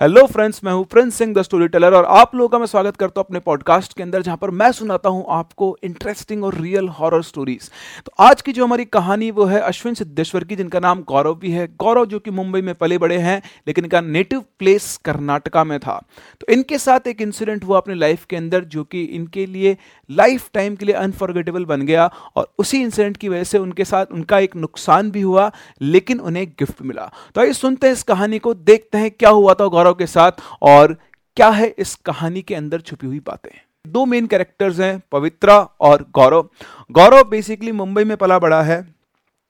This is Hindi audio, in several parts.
हेलो फ्रेंड्स मैं हूँ Prince Singh the story teller और आप लोगों का मैं स्वागत करता हूँ अपने पॉडकास्ट के अंदर, जहाँ पर मैं सुनाता हूँ आपको इंटरेस्टिंग और रियल हॉरर स्टोरीज तो आज की जो हमारी कहानी वो है अश्विन सिद्धेश्वर की, जिनका नाम गौरव भी है। गौरव जो कि मुंबई में पले बड़े हैं, लेकिन इनका नेटिव प्लेस कर्नाटका में था। तो इनके साथ एक इंसिडेंट हुआ अपने लाइफ के अंदर, जो कि इनके लिए लाइफ टाइम के लिए अनफॉर्गेटेबल बन गया, और उसी इंसिडेंट की वजह से उनके साथ उनका एक नुकसान भी हुआ, लेकिन उन्हें गिफ्ट मिला। तो आइए सुनते हैं इस कहानी को, देखते हैं क्या हुआ था गौरव के साथ और क्या है इस कहानी के अंदर छुपी हुई बातें? दो मेन कैरेक्टर्स हैं, पवित्रा और गौरव। गौरव बेसिकली मुंबई में पला बड़ा है।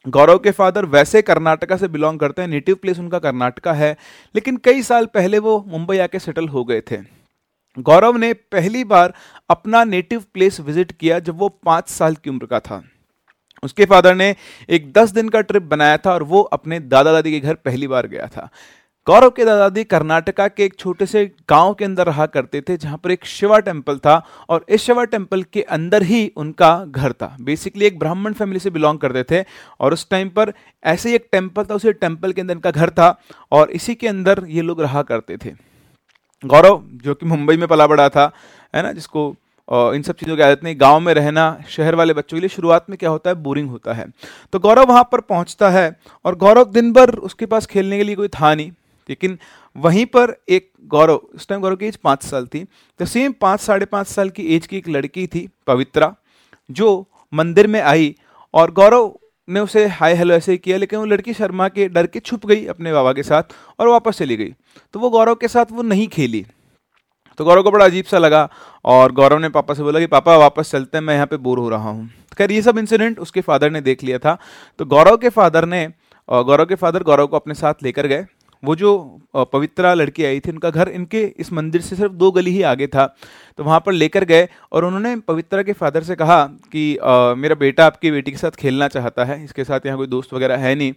गौरव के फादर वैसे कर्नाटका से बिलोंग करते हैं नेटिव प्लेस उनका कर्नाटका है, लेकिन कई साल पहले वो मुंबई आके सेटल हो गए थे। गौरव ने पहली बार अपना नेटिव प्लेस विज़िट किया जब वो पाँच साल की उम्र का था। उसके फादर ने एक दस दिन का ट्रिप बनाया था और वो अपने दादा दादी के घर पहली बार गया था। गौरव के दादा दादी कर्नाटका के एक छोटे से गाँव के अंदर रहा करते थे, जहाँ पर एक शिवा टेंपल था और इस शिवा टेंपल के अंदर ही उनका घर था। बेसिकली एक ब्राह्मण फैमिली से बिलोंग करते थे और उस टाइम पर ऐसे ही एक टेंपल था, उसी टेंपल के अंदर इनका घर था और इसी के अंदर ये लोग रहा करते थे। गौरव, जो कि मुंबई में पला बड़ा था, है ना, जिसको और इन सब चीज़ों की आदत नहीं, गाँव में रहना, शहर वाले बच्चों के लिए शुरुआत में क्या होता है बोरिंग होता है। तो गौरव वहाँ पर पहुँचता है और गौरव दिन भर उसके पास खेलने के लिए कोई था नहीं। लेकिन वहीं पर एक गौरव, उस टाइम गौरव की एज पाँच साल थी तो सेम पाँच, साढ़े पाँच साल की एज की एक लड़की थी, पवित्रा, जो मंदिर में आई और गौरव ने उसे हाय हेलो ऐसे ही किया, लेकिन वो लड़की शर्मा के डर के छुप गई अपने बाबा के साथ और वापस चली गई। तो वो गौरव के साथ वो नहीं खेली। तो गौरव को बड़ा अजीब सा लगा और गौरव ने पापा से बोला कि, पापा, वापस चलते हैं, मैं यहाँ पे बोर हो रहा हूँ। तो खैर, ये सब इंसिडेंट उसके फादर ने देख लिया था। तो गौरव के फादर ने गौरव के फादर गौरव को अपने साथ लेकर गए। वो जो पवित्रा लड़की आई थी उनका घर इनके इस मंदिर से सिर्फ़ दो गली ही आगे था। तो वहाँ पर लेकर गए और उन्होंने पवित्रा के फादर से कहा कि आ, मेरा बेटा आपकी बेटी के साथ खेलना चाहता है इसके साथ यहाँ कोई दोस्त वगैरह है नहीं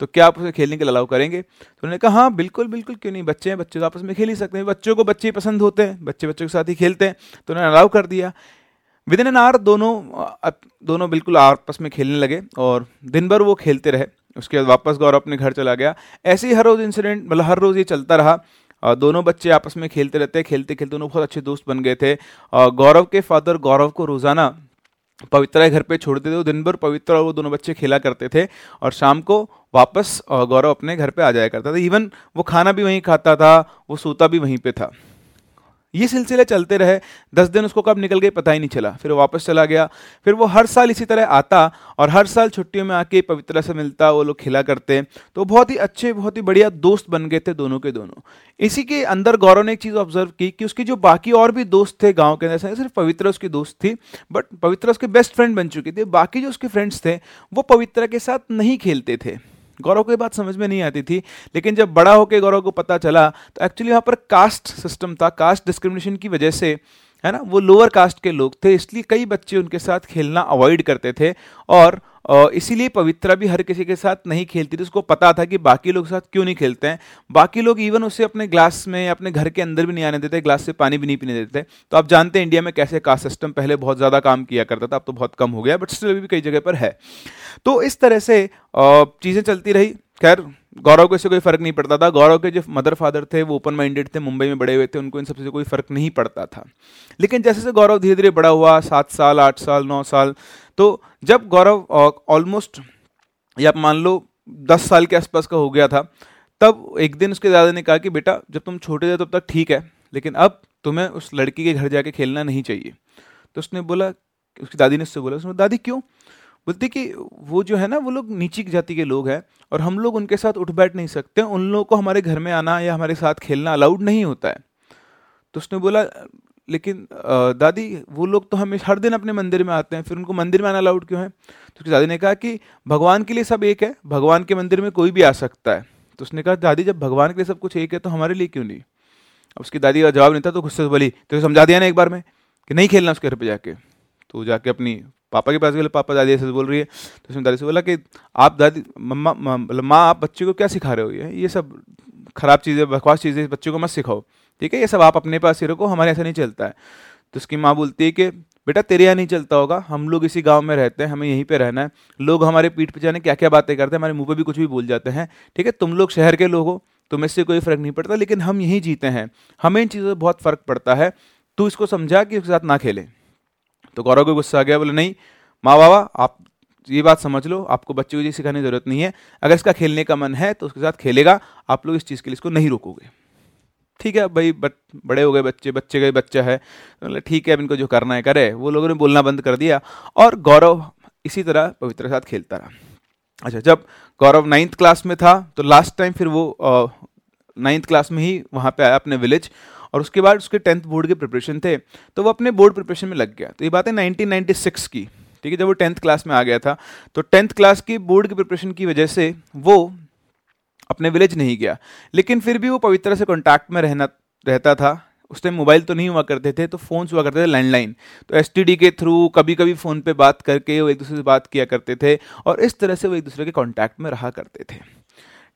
तो क्या आप उसे खेलने के लिए अलाउ करेंगे? तो उन्होंने कहा हाँ बिल्कुल बिल्कुल क्यों नहीं बच्चे हैं बच्चे तो आपस में खेल ही सकते हैं बच्चों को बच्चे पसंद होते हैं बच्चे बच्चों के साथ ही खेलते हैं। तो उन्होंने अलाउ कर दिया। विद इन एन आर दोनों दोनों बिल्कुल आपस में खेलने लगे और दिन भर वो खेलते रहे। उसके बाद वापस गौरव अपने घर चला गया। ऐसे ही हर रोज़ इंसिडेंट मतलब हर रोज़ ये चलता रहा। और दोनों बच्चे आपस में खेलते रहते, खेलते खेलते दोनों बहुत अच्छे दोस्त बन गए थे। गौरव के फादर गौरव को रोज़ाना पवित्रा घर पे छोड़ते थे। दिन भर पवित्र और वो दोनों बच्चे खेला करते थे और शाम को वापस गौरव अपने घर पे आ जाया करता था। इवन वो खाना भी वहीं खाता था, वो सोता भी वहीं पे था। ये सिलसिले चलते रहे। दस दिन उसको कब निकल गए पता ही नहीं चला। फिर वापस चला गया। फिर वो हर साल इसी तरह आता और हर साल छुट्टियों में आके पवित्रा से मिलता, वो लोग खिला करते। तो बहुत ही अच्छे, बहुत ही बढ़िया दोस्त बन गए थे दोनों के दोनों। इसी के अंदर गौरव ने एक चीज़ ऑब्ज़र्व की कि उसकी जो बाकी और भी दोस्त थे गाँव के अंदर, सिर्फ़ पवित्रा उसकी दोस्त थी बट पवित्रा उसके बेस्ट फ्रेंड बन चुकी थी। बाकी जो उसके फ्रेंड्स थे, वो पवित्रा के साथ नहीं खेलते थे। गौरव को ये बात समझ में नहीं आती थी, लेकिन जब बड़ा होकर गौरव को पता चला तो एक्चुअली वहाँ पर कास्ट सिस्टम था कास्ट डिस्क्रिमिनेशन की वजह से, है ना, वो लोअर कास्ट के लोग थे, इसलिए कई बच्चे उनके साथ खेलना अवॉइड करते थे और इसीलिए पवित्रा भी हर किसी के साथ नहीं खेलती थी। उसको पता था कि बाकी लोग साथ क्यों नहीं खेलते हैं। बाकी लोग इवन उसे अपने ग्लास में अपने घर के अंदर भी नहीं आने देते ग्लास से पानी भी नहीं पीने देते। तो आप जानते हैं इंडिया में कैसे कास्ट सिस्टम पहले बहुत ज़्यादा काम किया करता था, अब तो बहुत कम हो गया बट स्टिल भी कई जगह पर है। तो इस तरह से चीज़ें चलती रही। खैर, गौरव को इससे कोई फ़र्क नहीं पड़ता था। गौरव के जो मदर फादर थे, वो ओपन माइंडेड थे, मुंबई में बड़े हुए थे, उनको इन सबसे कोई फ़र्क नहीं पड़ता था। लेकिन जैसे जैसे गौरव धीरे धीरे बड़ा हुआ, सात साल, आठ साल, नौ साल तो जब गौरव ऑलमोस्ट या मान लो दस साल के आसपास का हो गया था, तब एक दिन उसके दादा ने कहा कि, बेटा, जब तुम छोटे थे तब तक ठीक है, लेकिन अब तुम्हें उस लड़की के घर जाके खेलना नहीं चाहिए। तो उसने बोला, उसकी दादी ने उससे बोला, उसने दादी, क्यों? बोलती कि वो जो है ना, वो लोग नीची जाति के लोग हैं और हम लोग उनके साथ उठ बैठ नहीं सकते, उन लोगों को हमारे घर में आना या हमारे साथ खेलना अलाउड नहीं होता है। तो उसने बोला लेकिन दादी, वो लोग तो हमें हर दिन अपने मंदिर में आते हैं, फिर उनको मंदिर में आना अलाउड क्यों है? तो उसकी दादी ने कहा कि भगवान के लिए सब एक है, भगवान के मंदिर में कोई भी आ सकता है। तो उसने कहा, दादी, जब भगवान के लिए सब कुछ एक है तो हमारे लिए क्यों नहीं? अब उसकी दादी का जवाब नहीं था तो गुस्से से बोली तो समझा दिया ना एक बार में कि नहीं खेलना उसके घर पर जाके? तो जाके अपनी पापा के पास गए पापा, दादी ऐसे बोल रही है। तो उसने दादी से बोला कि, आप दादी, मम्मा मतलब माँ, आप बच्चे को क्या सिखा रहे हो? ये ये सब खराब चीज़ें, बकवास चीज़ें, बच्चों को मत सिखाओ। ठीक है, ये सब आप अपने पास ही रखो, हमारे ऐसा नहीं चलता है। तो उसकी माँ बोलती है कि, बेटा, तेरे यहाँ नहीं चलता होगा, हम लोग इसी गाँव में रहते हैं, हमें यहीं पे रहना है। लोग हमारे पीठ पे जाने क्या क्या बातें करते हैं, हमारे मुँह पे भी कुछ भी बोल जाते हैं। ठीक है, तुम लोग शहर के लोग हो तो इससे कोई फ़र्क नहीं पड़ता, लेकिन हम यहीं जीते हैं। हमें इन चीज़ों से बहुत फ़र्क पड़ता है। तू इसको समझा कि उसके साथ ना खेले? तो गौरव को गुस्सा आ गया, बोले, नहीं, माँ बाबा, आप ये बात समझ लो, आपको बच्चे को ये सिखाने की ज़रूरत नहीं है। अगर इसका खेलने का मन है तो उसके साथ खेलेगा, आप लोग इस चीज़ के लिए इसको नहीं रोकोगे। ठीक है भाई, बट बड़े हो गए बच्चे बच्चे का बच्चा है। ठीक है, अब इनको जो करना है, करे। वो लोगों ने बोलना बंद कर दिया। और गौरव इसी तरह पवित्र के साथ खेलता रहा। अच्छा जब गौरव नाइन्थ क्लास में था तो लास्ट टाइम फिर वो नाइन्थ क्लास में ही वहाँ पे आया अपने विलेज और उसके बाद उसके टेंथ बोर्ड के प्रिपरेशन थे। तो वो अपने बोर्ड प्रिपरेशन में लग गया। तो ये बात है 1996 की। ठीक है, जब वो टेंथ क्लास में आ गया था तो टेंथ क्लास की बोर्ड की प्रिपरेशन की वजह से वो अपने विलेज नहीं गया। लेकिन फिर भी वो पवित्र से कॉन्टैक्ट में रहना, रहता था। उस टाइम मोबाइल तो नहीं हुआ करते थे तो फ़ोन्स हुआ करते थे लैंडलाइन तो एसटीडी के थ्रू कभी कभी फ़ोन पे बात करके वो एक दूसरे से बात किया करते थे और इस तरह से वो एक दूसरे के कॉन्टैक्ट में रहा करते थे।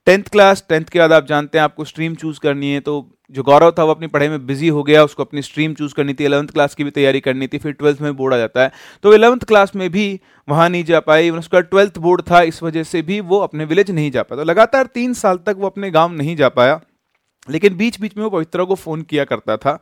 टेंथ क्लास, टेंथ के बाद आप जानते हैं आपको स्ट्रीम चूज़ करनी है तो जो गौरव था वो अपनी पढ़ाई में बिज़ी हो गया, उसको अपनी स्ट्रीम चूज़ करनी थी, इलेवंथ क्लास की भी तैयारी करनी थी, फिर ट्वेल्थ में बोर्ड आ जाता है। तो इलेवंथ क्लास में भी वहाँ नहीं जा पाई उसका ट्वेल्थ बोर्ड था, इस वजह से भी वो अपने विलेज नहीं जा पाया। तो लगातार तीन साल तक वो अपने गाँव नहीं जा पाया, लेकिन बीच बीच में वो पवित्रा को फ़ोन किया करता था।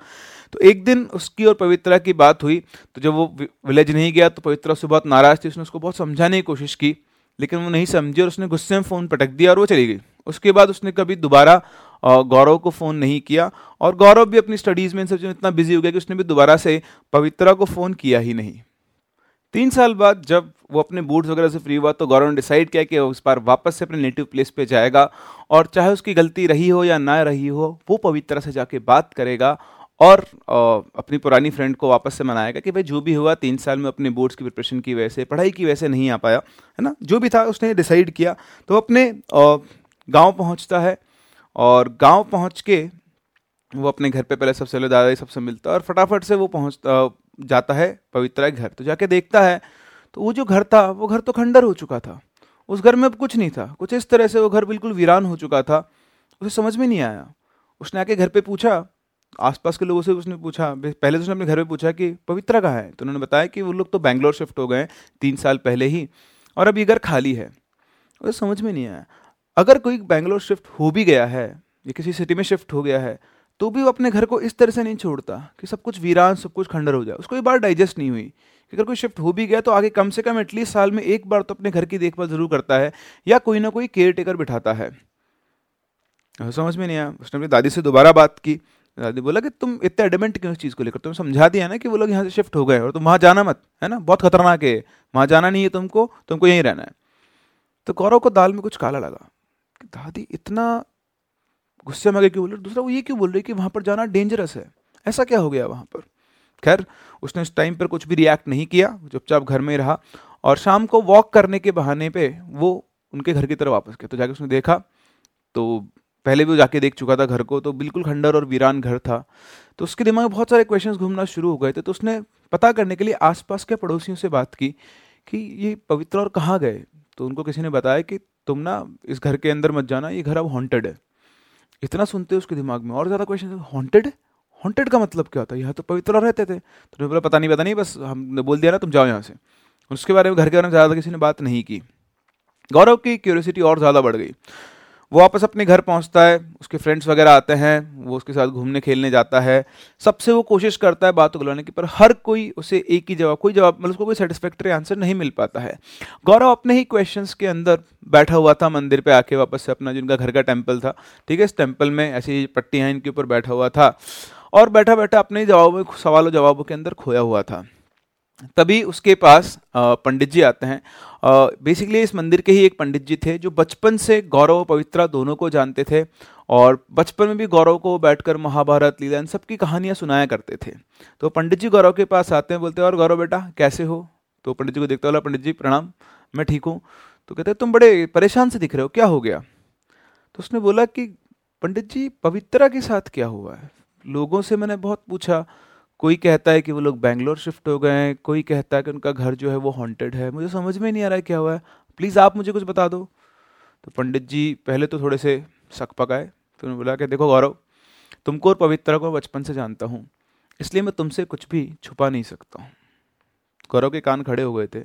तो एक दिन उसकी और पवित्रा की बात हुई तो जब वो, विलेज नहीं गया तो पवित्रा उससे बहुत नाराज़ थी, उसने उसको बहुत समझाने की कोशिश की, लेकिन वो नहीं समझी और उसने गुस्से में फ़ोन पटक दिया और वो चली गई। उसके बाद उसने कभी दोबारा गौरव को फ़ोन नहीं किया और गौरव भी अपनी स्टडीज़ में इन सब चीज़ों इतना बिज़ी हो गया कि उसने भी दोबारा से पवित्रा को फ़ोन किया ही नहीं। तीन साल बाद जब वो अपने बूट्स वगैरह से फ्री हुआ तो गौरव ने डिसाइड किया कि वो इस बार वापस से अपने नेटिव प्लेस पे जाएगा और चाहे उसकी गलती रही हो या ना रही हो, वो पवित्रा से जाके बात करेगा और अपनी पुरानी फ्रेंड को वापस से मनाएगा कि भाई जो भी हुआ, तीन साल में अपने बोर्ड्स की प्रिपरेशन की वजह से, पढ़ाई की वजह से नहीं आ पाया, है ना? जो भी था उसने डिसाइड किया। तो अपने गाँव पहुँचता है और गाँव पहुँच के वो अपने घर पे पहले सबसे पहले दादाजी सबसे मिलता है और फटाफट से वो पहुँच जाता है पवित्रा के घर। तो जाके देखता है तो वो जो घर था, वो घर तो खंडर हो चुका था। उस घर में अब कुछ नहीं था। कुछ इस तरह से वो घर बिल्कुल वीरान हो चुका था। उसे समझ में नहीं आया। उसने आके घर पे पूछा, आसपास के लोगों से उसने पूछा पहले तो उसने अपने घर में पूछा कि, पवित्रा कहाँ है? तो उन्होंने बताया कि वो लोग तो बैंगलोर शिफ्ट हो गए तीन साल पहले ही और अब ये घर खाली है। उसे समझ में नहीं आया। अगर कोई बैंगलोर शिफ्ट हो भी गया है, या किसी सिटी में शिफ्ट हो गया है तो भी वो अपने घर को इस तरह से नहीं छोड़ता कि सब कुछ वीरान, सब कुछ खंडर हो जाए। उसको ये बार डाइजेस्ट नहीं हुई कि अगर कोई शिफ्ट हो भी गया तो आगे कम से कम एटलीस्ट साल में एक बार तो अपने घर की देखभाल ज़रूर करता है, या कोई ना कोई केयर टेकर बिठाता है। समझ में नहीं आया। उसने अपनी दादी से दोबारा बात की। दादी बोला कि तुम इतने एडमेंट क्यों इस चीज़ को लेकर? तुम समझा दिया ना कि वो लोग यहाँ से शिफ्ट हो गए और तुम वहाँ जाना मत, है ना? बहुत खतरनाक है। वहाँ जाना नहीं है तुमको तुमको यहीं रहना है। तो गौरव को दाल में कुछ काला लगा। दादी, इतना गुस्से में गए क्यों बोल रहे दूसरा वो ये क्यों बोल रही कि वहाँ पर जाना डेंजरस है? ऐसा क्या हो गया वहाँ पर? खैर, उसने उस टाइम पर कुछ भी रिएक्ट नहीं किया, चुपचाप घर में रहा और शाम को वॉक करने के बहाने पे वो उनके घर की तरफ़ वापस गया। तो जाके उसने देखा तो पहले भी वो जाके देख चुका था घर को तो बिल्कुल खंडर और वीरान घर था। तो उसके दिमाग में बहुत सारे क्वेश्चंस घूमना शुरू हो गए थे। तो उसने पता करने के लिए आसपास के पड़ोसियों से बात की कि ये पवित्र और कहाँ गए? तो उनको किसी ने बताया कि तुम ना इस घर के अंदर मत जाना, ये घर अब हॉन्टेड है। इतना सुनते उसके दिमाग में। और ज़्यादा क्वेश्चन हॉन्टेड हॉन्टेड का मतलब क्या होता है यहाँ तो पवित्र रहते थे। तो बोला, पता नहीं पता नहीं, बस हमने बोल दिया ना, तुम जाओ यहाँ से। उसके बारे में घर के बारे में ज़्यादा किसी ने बात नहीं की। गौरव की क्यूरियोसिटी और ज़्यादा बढ़ गई। वो वापस अपने घर पहुँचता है, उसके फ्रेंड्स वगैरह आते हैं, वो उसके साथ घूमने खेलने जाता है। सबसे वो कोशिश करता है बात को की, पर हर कोई उसे एक ही जवाब, कोई जवाब मतलब उसको कोई सेटिस्फैक्ट्री आंसर नहीं मिल पाता है। गौरव अपने ही क्वेश्चन के अंदर बैठा हुआ था, मंदिर पर आके वापस से अपना, जिनका घर का टेंपल था, ठीक है? इस टेंपल में ऐसी पट्टियाँ इनके ऊपर बैठा हुआ था और बैठा बैठा अपने ही जवाबों सवालों जवाबों के अंदर खोया हुआ था। तभी उसके पास पंडित जी आते हैं। बेसिकली इस मंदिर के ही एक पंडित जी थे, जो बचपन से गौरव और पवित्रा दोनों को जानते थे और बचपन में भी गौरव को बैठकर महाभारत, लीला इन सब की कहानियाँ सुनाया करते थे। तो पंडित जी गौरव के पास आते हैं, बोलते हैं, और गौरव बेटा, कैसे हो? तो पंडित जी को देखता बोला, पंडित जी, प्रणाम, मैं ठीक हूँ। तो कहते तुम बड़े परेशान से दिख रहे हो, क्या हो गया? तो उसने बोला कि, पंडित जी, पवित्रा के साथ क्या हुआ है? लोगों से मैंने बहुत पूछा कोई कहता है कि वो लोग बैंगलोर शिफ्ट हो गए हैं, कोई कहता है कि उनका घर जो है वो हॉन्टेड है, मुझे समझ में नहीं आ रहा है क्या हुआ है। प्लीज़ आप मुझे कुछ बता दो। तो पंडित जी पहले तो थोड़े से शक पकाए, फिर उन्होंने बोला कि देखो गौरव, तुमको और पवित्रा को बचपन से जानता हूँ, इसलिए मैं तुमसे कुछ भी छुपा नहीं सकता हूँ। गौरव के कान खड़े हो गए थे।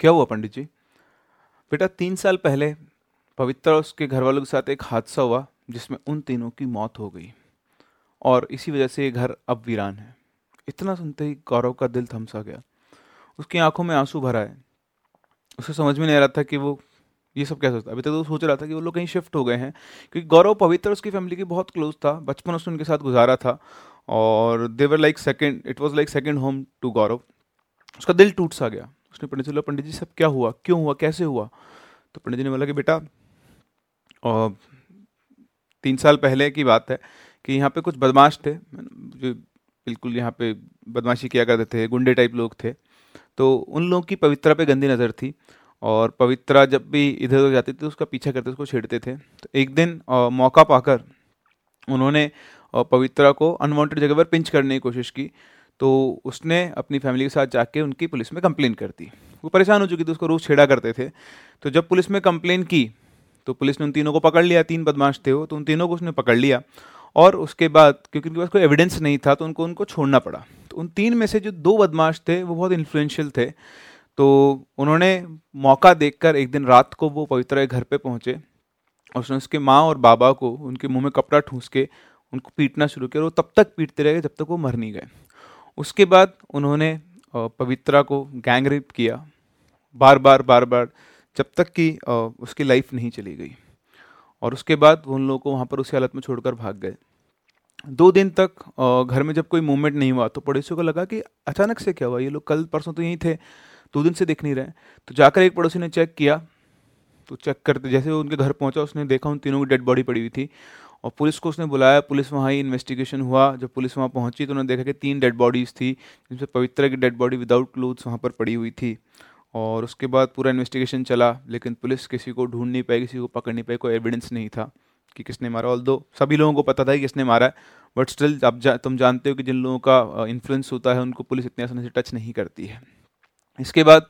क्या हुआ पंडित जी? बेटा तीन साल पहले पवित्रा उसके घर वालों के साथ एक हादसा हुआ, जिसमें उन तीनों की मौत हो गई। और इसी वजह से ये घर अब वीरान है। इतना सुनते ही गौरव का दिल थमसा गया। उसकी आँखों में आँसू भरा है उसे समझ में नहीं आ रहा था कि वो ये सब क्या सोचता अभी तक तो सोच रहा था कि वो लोग कहीं शिफ्ट हो गए हैं। क्योंकि गौरव पवित्र उसकी फैमिली की बहुत क्लोज था। बचपन उसने उनके साथ गुजारा था। और they were like second it was like second home to Gaurav. उसका दिल टूट सा गया। उसने पंडित जी बोला, पंडित जी, सब क्या हुआ? क्यों हुआ? कैसे हुआ? तो पंडित जी ने बोला कि, बेटा और तीन साल पहले की बात है कि यहाँ पे कुछ बदमाश थे। जो बिल्कुल यहाँ पे बदमाशी किया करते थे, गुंडे टाइप लोग थे। तो उन लोगों की पवित्रा पे गंदी नज़र थी और पवित्रा जब भी इधर उधर जाती थी तो उसका पीछा करते, उसको छेड़ते थे। तो एक दिन मौका पाकर उन्होंने पवित्रा को अनवांटेड जगह पर पिंच करने की कोशिश की। तो उसने अपनी फैमिली के साथ जाके उनकी पुलिस में कंप्लेन कर दी। वो परेशान हो चुकी थी, उसको रोज़ छेड़ा करते थे। तो जब पुलिस में कंप्लेन की तो पुलिस ने उन तीनों को पकड़ लिया। तीन बदमाश थे वो तो उन तीनों को उसने पकड़ लिया और उसके बाद, क्योंकि उनके पास कोई एविडेंस नहीं था तो उनको उनको छोड़ना पड़ा। तो उन तीन में से जो दो बदमाश थे, वो बहुत इन्फ्लुएंशियल थे। तो उन्होंने मौका देखकर एक दिन रात को वो पवित्र घर पे पहुँचे और उसने उसके माँ और बाबा को, उनके मुँह में कपड़ा ठूस के उनको पीटना शुरू किया और वो तब तक पीटते रहे जब तक वो मर नहीं गए। उसके बाद उन्होंने पवित्रा को गैंग रेप किया। बार बार बार बार जब तक कि उसकी लाइफ नहीं चली गई। और उसके बाद वो उन लोगों को वहाँ पर उसी हालत में छोड़कर भाग गए। दो दिन तक घर में जब कोई मूवमेंट नहीं हुआ तो पड़ोसियों को लगा कि अचानक से क्या हुआ? ये लोग कल परसों तो यहीं थे, दो दिन से दिख नहीं रहे तो जाकर एक पड़ोसी ने चेक किया तो चेक करते, जैसे वो उनके घर पहुँचा, उसने देखा उन तीनों की डेड बॉडी पड़ी हुई थी। और पुलिस को उसने बुलाया, पुलिस वहाँ ही इन्वेस्टिगेशन हुआ। जब पुलिस वहाँ पहुँची तो उन्होंने देखा कि तीन डेड बॉडीज़ थी, जिनमें पवित्रा की डेड बॉडी विदाउट क्लोथ्स वहाँ पर पड़ी हुई थी। और उसके बाद पूरा इन्वेस्टिगेशन चला लेकिन पुलिस किसी को ढूंढ नहीं पाई किसी को पकड़ नहीं पाई कोई एविडेंस नहीं था कि किसने मारा। ऑल दो सभी लोगों को पता था कि किसने मारा है बट स्टिल आप जा, तुम जानते हो कि जिन लोगों का इन्फ्लुएंस होता है उनको पुलिस इतने आसानी से टच नहीं करती है। इसके बाद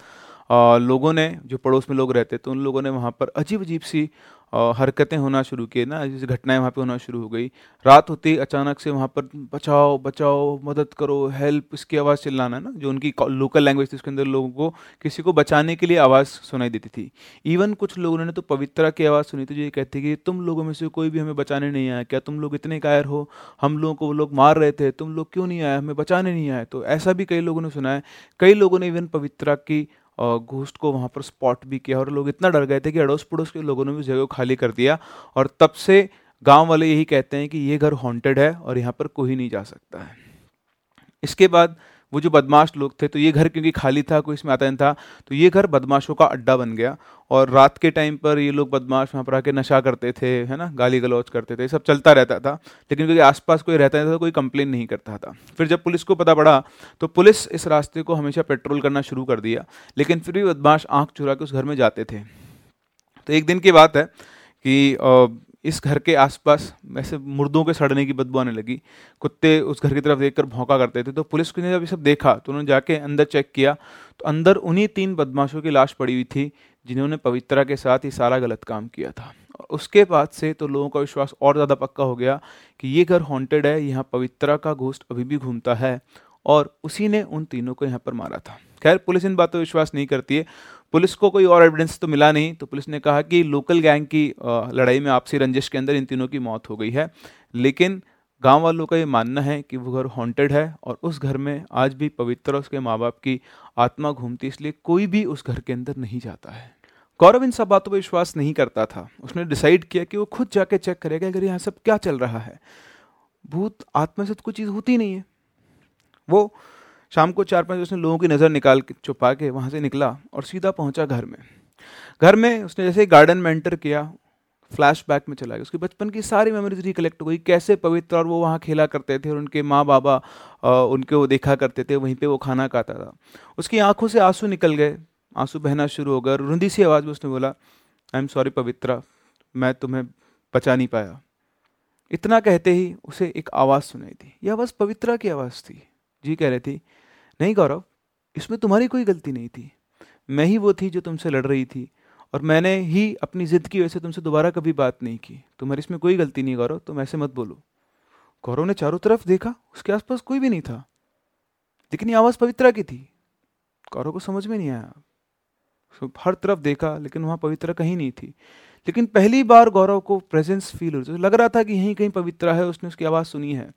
आ, लोगों ने जो पड़ोस में लोग रहते थे तो उन लोगों ने वहाँ पर अजीब अजीब सी हरकतें होना शुरू की ना, जैसे घटनाएँ वहाँ पे होना शुरू हो गई। रात होती अचानक से वहाँ पर बचाओ बचाओ, मदद करो हेल्प इसकी आवाज़ चिल्लाना ना, जो उनकी लोकल लैंग्वेज थी, उसके अंदर लोगों को किसी को बचाने के लिए आवाज़ सुनाई देती थी। इवन कुछ लोगों ने तो पवित्रा की आवाज़ सुनी थी जो ये कहती कि तुम लोगों में से कोई भी हमें बचाने नहीं आया, क्या तुम लोग इतने कायर हो? हम लोगों को वो लोग मार रहे थे, तुम लोग क्यों नहीं आए? हमें बचाने नहीं आए? तो ऐसा भी कई लोगों ने सुना है। कई लोगों ने इवन पवित्रा की घोस्ट को वहाँ पर स्पॉट भी किया और लोग इतना डर गए थे कि अड़ोस पड़ोस के लोगों ने भी जगह खाली कर दिया और तब से गाँव वाले यही कहते हैं कि ये घर हॉन्टेड है और यहाँ पर कोई नहीं जा सकता है। इसके बाद वो जो बदमाश लोग थे तो ये घर क्योंकि खाली था, कोई इसमें आता नहीं था तो ये घर बदमाशों का अड्डा बन गया। और रात के टाइम पर ये लोग बदमाश वहाँ पर आके नशा करते थे, है ना, गाली गलौज करते थे सब चलता रहता था। लेकिन क्योंकि आसपास कोई रहता नहीं था तो कोई कंप्लेन नहीं करता था। फिर जब पुलिस को पता पड़ा तो पुलिस इस रास्ते को हमेशा पेट्रोल करना शुरू कर दिया। लेकिन फिर भी बदमाश आँख चुरा के उस घर में जाते थे। तो एक दिन की बात है कि इस घर के आसपास वैसे मुर्दों के सड़ने की बदबू आने लगी। कुत्ते उस घर की तरफ़ देखकर भौंका करते थे। तो पुलिस ने जब ये सब देखा तो उन्होंने जाके अंदर चेक किया। तो अंदर उन्हीं तीन बदमाशों की लाश पड़ी हुई थी, जिन्होंने पवित्रा के साथ ये सारा गलत काम किया था। उसके बाद से तो लोगों का विश्वास और ज़्यादा पक्का हो गया कि ये घर हॉन्टेड है, यहाँ पवित्रा का घोस्ट अभी भी घूमता है। और उसी ने उन तीनों को यहाँ पर मारा था। खैर, पुलिस इन बातों पर विश्वास नहीं करती है। पुलिस को कोई और एविडेंस तो मिला नहीं तो पुलिस ने कहा कि लोकल गैंग की लड़ाई में आपसी रंजिश के अंदर इन तीनों की मौत हो गई है। लेकिन गाँव वालों का ये मानना है कि वो घर हॉन्टेड है और उस घर में आज भी पवित्र उसके माँ बाप की आत्मा घूमती इसलिए कोई भी उस घर के अंदर नहीं जाता है। गौरव इन सब बातों पर विश्वास नहीं करता था। उसने डिसाइड किया कि वो खुद जाके चेक करेगा अगर यहाँ सब क्या चल रहा है। भूत आत्मा से तो कोई चीज़ होती नहीं है। वो शाम को चार पाँच उसने लोगों की नज़र निकाल के छुपा के वहाँ से निकला और सीधा पहुँचा घर में। घर में उसने जैसे गार्डन में एंटर किया फ्लैश बैक में चला गया। उसके बचपन की सारी मेमोरीज रिकलेक्ट हो गई, कैसे पवित्र और वो वहाँ खेला करते थे और उनके माँ बाबा उनके वो देखा करते थे, वहीं पे वो खाना खाता था। उसकी आँखों से आँसू निकल गए, आँसू बहना शुरू हो गए रुंदी सी आवाज़ में उसने बोला आई एम सॉरी पवित्रा, मैं तुम्हें बचा नहीं पाया। इतना कहते ही उसे एक आवाज़ सुनाई थी यह आवाज़ पवित्रा की आवाज़ थी। जी कह रही थी, नहीं गौरव, इसमें तुम्हारी कोई गलती नहीं थी। मैं ही वो थी जो तुमसे लड़ रही थी, और मैंने ही अपनी जिद की वजह से तुमसे दोबारा कभी बात नहीं की। तुम्हारी इसमें कोई गलती नहीं गौरव, तुम ऐसे मत बोलो। गौरव ने चारों तरफ़ देखा, उसके आसपास कोई भी नहीं था। लेकिन ये आवाज़ पवित्रा की थी, गौरव को समझ में नहीं आया। हर तरफ़ देखा, लेकिन वहाँ पवित्रा कहीं नहीं थी। लेकिन पहली बार गौरव को प्रेजेंस फील हो रही लग रहा था कि यहीं कहीं पवित्रा है, उसने उसकी आवाज़ सुनी है।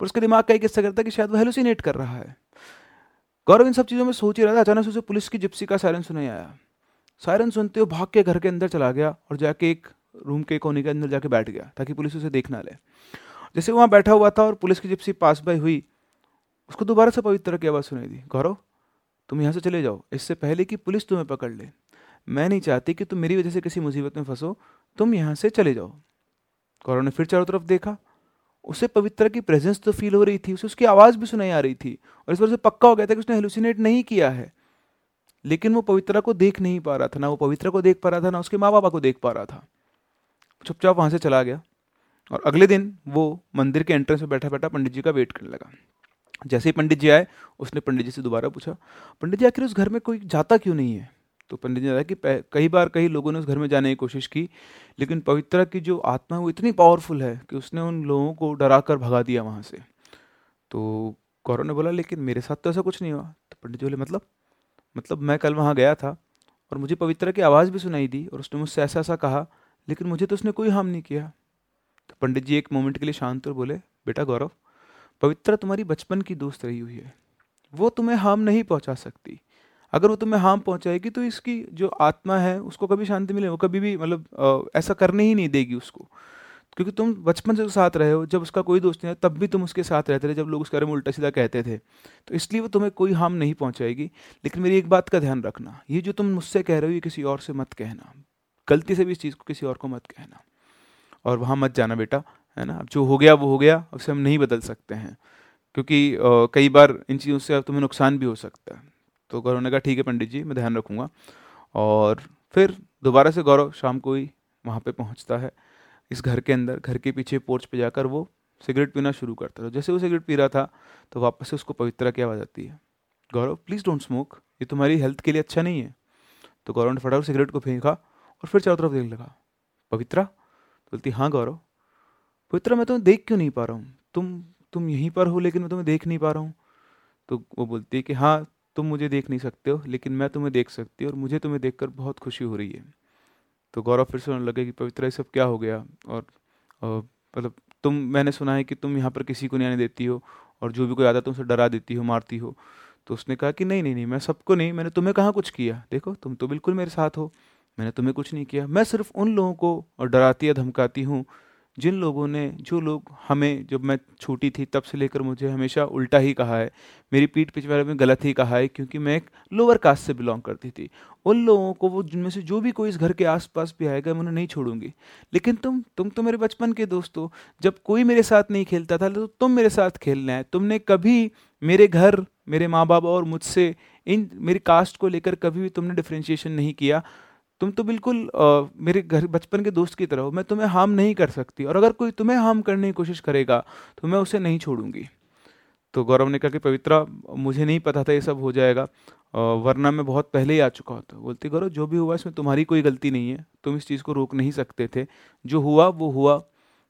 पर उसका दिमाग का एक हिस्सा करता है कि शायद वो हेलोसिनेट कर रहा है। गौरव इन सब चीज़ों में सोच ही रहा था। अचानक से उसे पुलिस की जिप्सी का सायरन सुनाई आया। सायरन सुनते हुए भाग के घर के अंदर चला गया और जाके एक रूम के कोने के अंदर जाके बैठ गया ताकि पुलिस उसे देख ना ले। जैसे वहाँ बैठा हुआ था और पुलिस की जिप्सी पास बाई हुई, उसको दोबारा से पवित्र की आवाज़ सुनाई दी। गौरव, तुम यहाँ से चले जाओ। इससे पहले कि पुलिस तुम्हें पकड़ ले। मैं नहीं चाहती कि तुम मेरी वजह से किसी मुसीबत में फंसो। तुम यहाँ से चले जाओ। गौरव ने फिर चारों तरफ़ देखा। उसे पवित्र की प्रेजेंस तो फील हो रही थी, उसे उसकी आवाज़ भी सुनाई आ रही थी। और इस वजह से पक्का हो गया था कि उसने हेलुसिनेट नहीं किया है। लेकिन वो पवित्रा को देख नहीं पा रहा था, ना वो पवित्रा को देख पा रहा था, ना उसके माँ बापा को देख पा रहा था। चुपचाप वहाँ से चला गया और अगले दिन वो मंदिर के एंट्रेंस में बैठा बैठा पंडित जी का वेट करने लगा। जैसे ही पंडित जी आए, उसने पंडित जी से दोबारा पूछा, पंडित जी, आखिर उस घर में कोई जाता क्यों नहीं है? तो पंडित जी ने कि कई बार कई लोगों ने उस घर में जाने की कोशिश की, लेकिन पवित्रा की जो आत्मा है वो इतनी पावरफुल है कि उसने उन लोगों को डरा कर भगा दिया वहाँ से। तो गौरव ने बोला, लेकिन मेरे साथ तो ऐसा कुछ नहीं हुआ। तो पंडित जी बोले मतलब? मतलब मैं कल वहाँ गया था और मुझे पवित्रा की आवाज़ भी सुनाई दी और उसने मुझसे ऐसा ऐसा कहा, लेकिन मुझे तो उसने कोई हार्म नहीं किया। तो पंडित जी एक मोमेंट के लिए शांत और बोले, बेटा गौरव, पवित्रा तुम्हारी बचपन की दोस्त रही हुई है। वो तुम्हें हार्म नहीं पहुँचा सकती। अगर वो तुम्हें हार्म पहुंचाएगी तो इसकी जो आत्मा है, उसको कभी शांति मिले वो कभी भी मतलब ऐसा करने ही नहीं देगी उसको। क्योंकि तुम बचपन से साथ रहे हो, जब उसका कोई दोस्त नहीं है, तब भी तुम उसके साथ रहते थे, जब लोग उसके बारे में उल्टा सीधा कहते थे। तो इसलिए वो तुम्हें कोई हार्म नहीं पहुंचाएगी। लेकिन मेरी एक बात का ध्यान रखना, ये जो तुम मुझसे कह रहे हो, ये किसी और से मत कहना। गलती से भी इस चीज़ को किसी और को मत कहना। और वहाँ मत जाना बेटा, है ना? अब जो हो गया, वो हो गया उसे हम नहीं बदल सकते हैं। क्योंकि कई बार इन चीज़ों से तुम्हें नुकसान भी हो सकता है। तो गौरव ने कहा, ठीक है पंडित जी, मैं ध्यान रखूँगा। और फिर दोबारा से गौरव शाम को ही वहाँ पे पहुँचता है। इस घर के अंदर, घर के पीछे पोर्च पे जाकर वो सिगरेट पीना शुरू करता था जैसे वो सिगरेट पी रहा था तो वापस से उसको पवित्रा की आवाज़ आती है। गौरव प्लीज़ डोंट स्मोक ये तुम्हारी हेल्थ के लिए अच्छा नहीं है। तो गौरव ने फटाफट सिगरेट को फेंका और फिर चारों तरफ़ देख लगा। पवित्रा? तो बोलती हाँ गौरव। पवित्रा, मैं तुम्हें देख क्यों नहीं पा रहा हूँ? तुम तुम यहीं पर हो, लेकिन मैं तुम्हें देख नहीं पा रहा हूँ। तो वो बोलती है कि हाँ तुम मुझे देख नहीं सकते हो, लेकिन मैं तुम्हें देख सकती हूँ और मुझे तुम्हें देखकर बहुत खुशी हो रही है। तो गौरव फिर सुनने लगे कि, पवित्रा ये सब क्या हो गया? और मतलब तुम, मैंने सुना है कि तुम यहाँ पर किसी को नहीं आने देती हो और जो भी कोई आता है तुमसे डरा देती हो, मारती हो। तो उसने कहा कि, नहीं नहीं नहीं, मैं सबको नहीं, मैंने तुम्हें कहाँ कुछ किया? देखो, तुम तो बिल्कुल मेरे साथ हो, मैंने तुम्हें कुछ नहीं किया। मैं सिर्फ़ उन लोगों को और डराती या धमकाती हूँ जिन लोगों ने, जो लोग हमें, जब मैं छोटी थी, तब से लेकर मुझे हमेशा उल्टा ही कहा है, मेरी पीठ पिछवाड़े में गलत ही कहा है, क्योंकि मैं एक लोअर कास्ट से बिलोंग करती थी। उन लोगों को, वो जिनमें से जो भी कोई इस घर के आसपास भी आएगा, मैं उन्हें नहीं छोड़ूँगी। लेकिन तुम तुम तो मेरे बचपन के दोस्त हो। जब कोई मेरे साथ नहीं खेलता था तो तुम मेरे साथ खेलना है तुमने कभी मेरे घर, मेरे माँ बाप और मुझसे इन, मेरी कास्ट को लेकर कभी भी तुमने डिफ्रेंशिएशन नहीं किया। तुम तो बिल्कुल आ, मेरे घर बचपन के दोस्त की तरह हो मैं तुम्हें हार्म नहीं कर सकती। और अगर कोई तुम्हें हार्म करने की कोशिश करेगा तो मैं उसे नहीं छोड़ूँगी। तो गौरव ने कहा कि पवित्रा मुझे नहीं पता था ये सब हो जाएगा वरना मैं बहुत पहले ही आ चुका होता। बोलती गौरव जो भी हुआ इसमें तुम्हारी कोई गलती नहीं है। तुम इस चीज़ को रोक नहीं सकते थे। जो हुआ वो हुआ।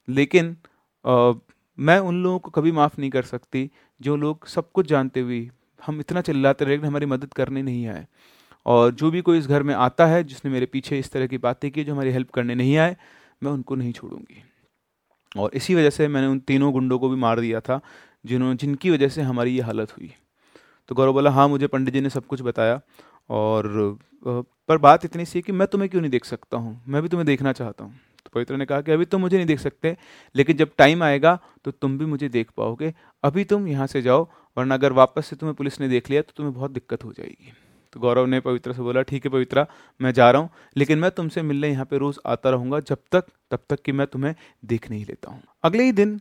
लेकिन आ, मैं उन लोगों को कभी माफ़ नहीं कर सकती जो लोग सब कुछ जानते हुए हम इतना चिल्लाते रहे हमारी मदद करने नहीं आए। और जो भी कोई इस घर में आता है, जिसने मेरे पीछे इस तरह की बातें की, जो हमारी हेल्प करने नहीं आए, मैं उनको नहीं छोड़ूँगी। और इसी वजह से मैंने उन तीनों गुंडों को भी मार दिया था जिन्होंने जिनकी वजह से हमारी ये हालत हुई। तो गौरव बोला हाँ मुझे पंडित जी ने सब कुछ बताया, और पर बात इतनी सी कि मैं तुम्हें क्यों नहीं देख सकता हूँ? मैं भी तुम्हें देखना चाहता हूँ। तो पवित्र ने कहा कि, अभी तुम मुझे नहीं देख सकते, लेकिन जब टाइम आएगा तो तुम भी मुझे देख पाओगे। अभी तुम यहाँ से जाओ, वरना अगर वापस से तुम्हें पुलिस ने देख लिया तो तुम्हें बहुत दिक्कत हो जाएगी। तो गौरव ने पवित्रा से बोला, ठीक है पवित्रा, मैं जा रहा हूँ, लेकिन मैं तुमसे मिलने यहाँ पे रोज़ आता रहूँगा, जब तक, तब तक कि मैं तुम्हें देख नहीं लेता हूँ। अगले ही दिन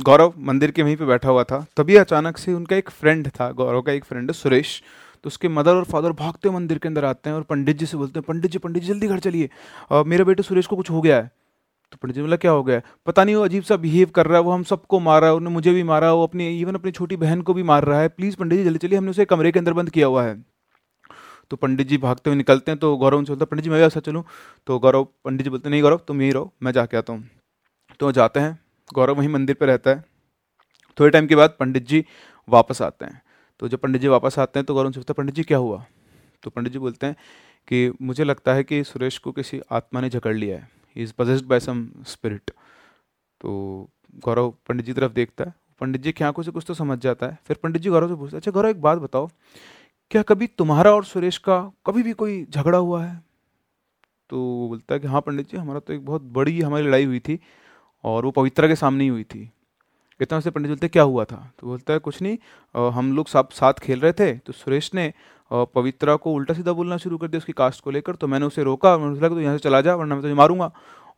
गौरव मंदिर के वहीं पे बैठा हुआ था। तभी अचानक से उनका एक फ्रेंड था, गौरव का एक फ्रेंड है सुरेश। तो उसके मदर और फादर भागते मंदिर के अंदर आते हैं और पंडित जी से बोलते हैं, पंडित जी पंडित जी, जल्दी घर चलिए। मेरे बेटे सुरेश को कुछ हो गया है। तो पंडित जी बोला, क्या हो गया? पता नहीं, वो अजीब सा बिहेव कर रहा है, वो हम सबको मार है, उन्होंने मुझे भी मारा वो अपनी इवन अपनी छोटी बहन को भी मार रहा है। प्लीज़ पंडित जी, जल्दी चलिए, हमने उसे कमरे के अंदर बंद किया हुआ है। तो पंडित जी भागते हुए निकलते हैं तो गौरव उनसे बोलता पंडित जी, मैं भी ऐसा चलूँ? तो गौरव पंडित जी बोलते, नहीं गौरव, तुम यहीं रहो, मैं जाके आता हूँ। तो जाते हैं, गौरव वहीं मंदिर पर रहता है। थोड़े टाइम के बाद पंडित जी वापस आते हैं। तो जब पंडित जी वापस आते हैं तो गौरव से पूछता पंडित जी, क्या हुआ? तो पंडित जी बोलते हैं कि, मुझे लगता है कि सुरेश को किसी आत्मा ने जकड़ लिया है। He is possessed by some spirit तो गौरव पंडित जी तरफ़ देखता है। पंडित जी की आँखों से कुछ तो समझ जाता है? फिर पंडित जी गौरव से पूछता है अच्छा गौरव, एक बात बताओ। क्या कभी तुम्हारा और सुरेश का कभी भी कोई झगड़ा हुआ है? तो वो बोलता है कि हाँ पंडित जी, हमारा तो एक बहुत बड़ी हमारी लड़ाई हुई थी और वो पवित्रा के सामने ही हुई थी। इतना उससे पंडित बोलते क्या हुआ था? तो बोलता है कुछ नहीं आ, हम लोग सब साथ खेल रहे थे तो सुरेश ने पवित्रा को उल्टा सीधा बोलना शुरू कर दिया उसकी कास्ट को लेकर तो मैंने उसे रोका मैंने कि तो यहाँ से चला जा वरना मैं तुझे मारूँगा।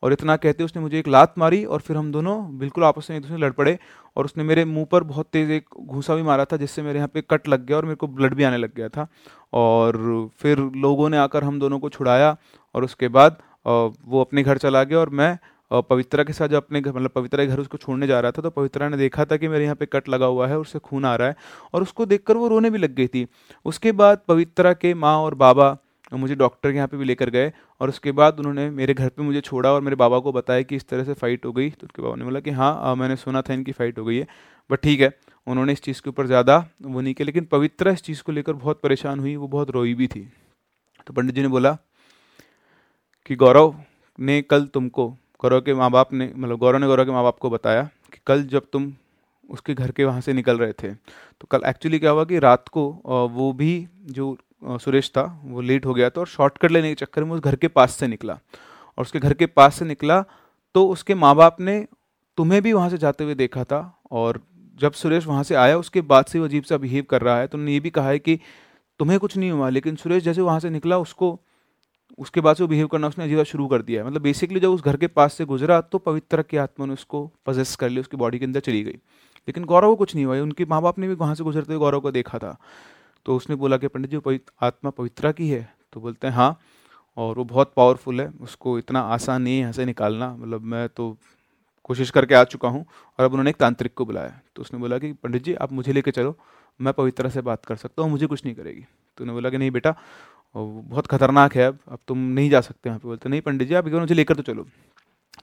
और इतना कहते उसने मुझे एक लात मारी और फिर हम दोनों बिल्कुल आपस में एक दूसरे लड़ पड़े और उसने मेरे मुँह पर बहुत तेज़ एक घूसा भी मारा था जिससे मेरे यहाँ पे कट लग गया और मेरे को ब्लड भी आने लग गया था। और फिर लोगों ने आकर हम दोनों को छुड़ाया और उसके बाद वो अपने घर चला गया और मैं पवित्रा के साथ जब अपने घर मतलब पवित्रा के घर उसको छोड़ने जा रहा था तो पवित्रा ने देखा था कि मेरे यहाँ पे कट लगा हुआ है और उससे खून आ रहा है और उसको देखकर वो रोने भी लग गई थी। उसके बाद पवित्रा के माँ और बाबा मुझे डॉक्टर के यहाँ पे भी लेकर गए और उसके बाद उन्होंने मेरे घर पे मुझे छोड़ा और मेरे बाबा को बताया कि इस तरह से फ़ाइट हो गई। तो उसके बाबा ने बोला कि हाँ मैंने सुना था इनकी फ़ाइट हो गई है बट ठीक है। उन्होंने इस चीज़ के ऊपर ज़्यादा वो नहीं किया, लेकिन पवित्रा इस चीज़ को लेकर बहुत परेशान हुई, वो बहुत रोई भी थी। तो पंडित जी ने बोला कि गौरव, ने कल तुमको गौरव के माँ बाप ने मतलब गौरव ने गौरव के माँ बाप को बताया कि कल जब तुम उसके घर के वहाँ से निकल रहे थे तो कल एक्चुअली क्या हुआ कि रात को वो भी जो सुरेश था, वो लेट हो गया था और शॉर्टकट लेने के चक्कर में उस घर के पास से निकला। और उसके घर के पास से निकला तो उसके माँ बाप ने तुम्हें भी वहाँ से जाते हुए देखा था और जब सुरेश वहाँ से आया, उसके बाद से वो अजीब सा बिहेव कर रहा है तो उन्होंने ये भी कहा है कि तुम्हें कुछ नहीं हुआ, लेकिन सुरेश जैसे वहाँ से निकला, उसको उसके बाद से वो बिहेव करना उसने अजीब शुरू कर दिया मतलब बेसिकली जब उस घर के पास से गुजरा तो पवित्र की आत्मा ने उसको पजेस कर लिया, उसकी बॉडी के अंदर चली गई। लेकिन गौरव को कुछ नहीं हुआ। उनके माँ बाप ने भी वहाँ से गुजरते हुए गौरव को देखा था। तो उसने बोला कि पंडित जी आत्मा पवित्रा की है? तो बोलते हैं हाँ। और वो बहुत पावरफुल है। उसको इतना आसान नहीं है यहाँ से निकालना। मतलब मैं तो कोशिश करके आ चुका हूँ और अब उन्होंने एक तांत्रिक को बुलाया। तो उसने बोला कि पंडित जी, आप मुझे लेके चलो। मैं पवित्रा से बात कर सकता हूँ, मुझे कुछ नहीं करेगी। तो उन्होंने बोला कि नहीं बेटा बहुत खतरनाक है अब। अब तुम नहीं जा सकते वहाँ पे। बोलते, नहीं पंडित जी, आप एक मुझे लेकर तो चलो।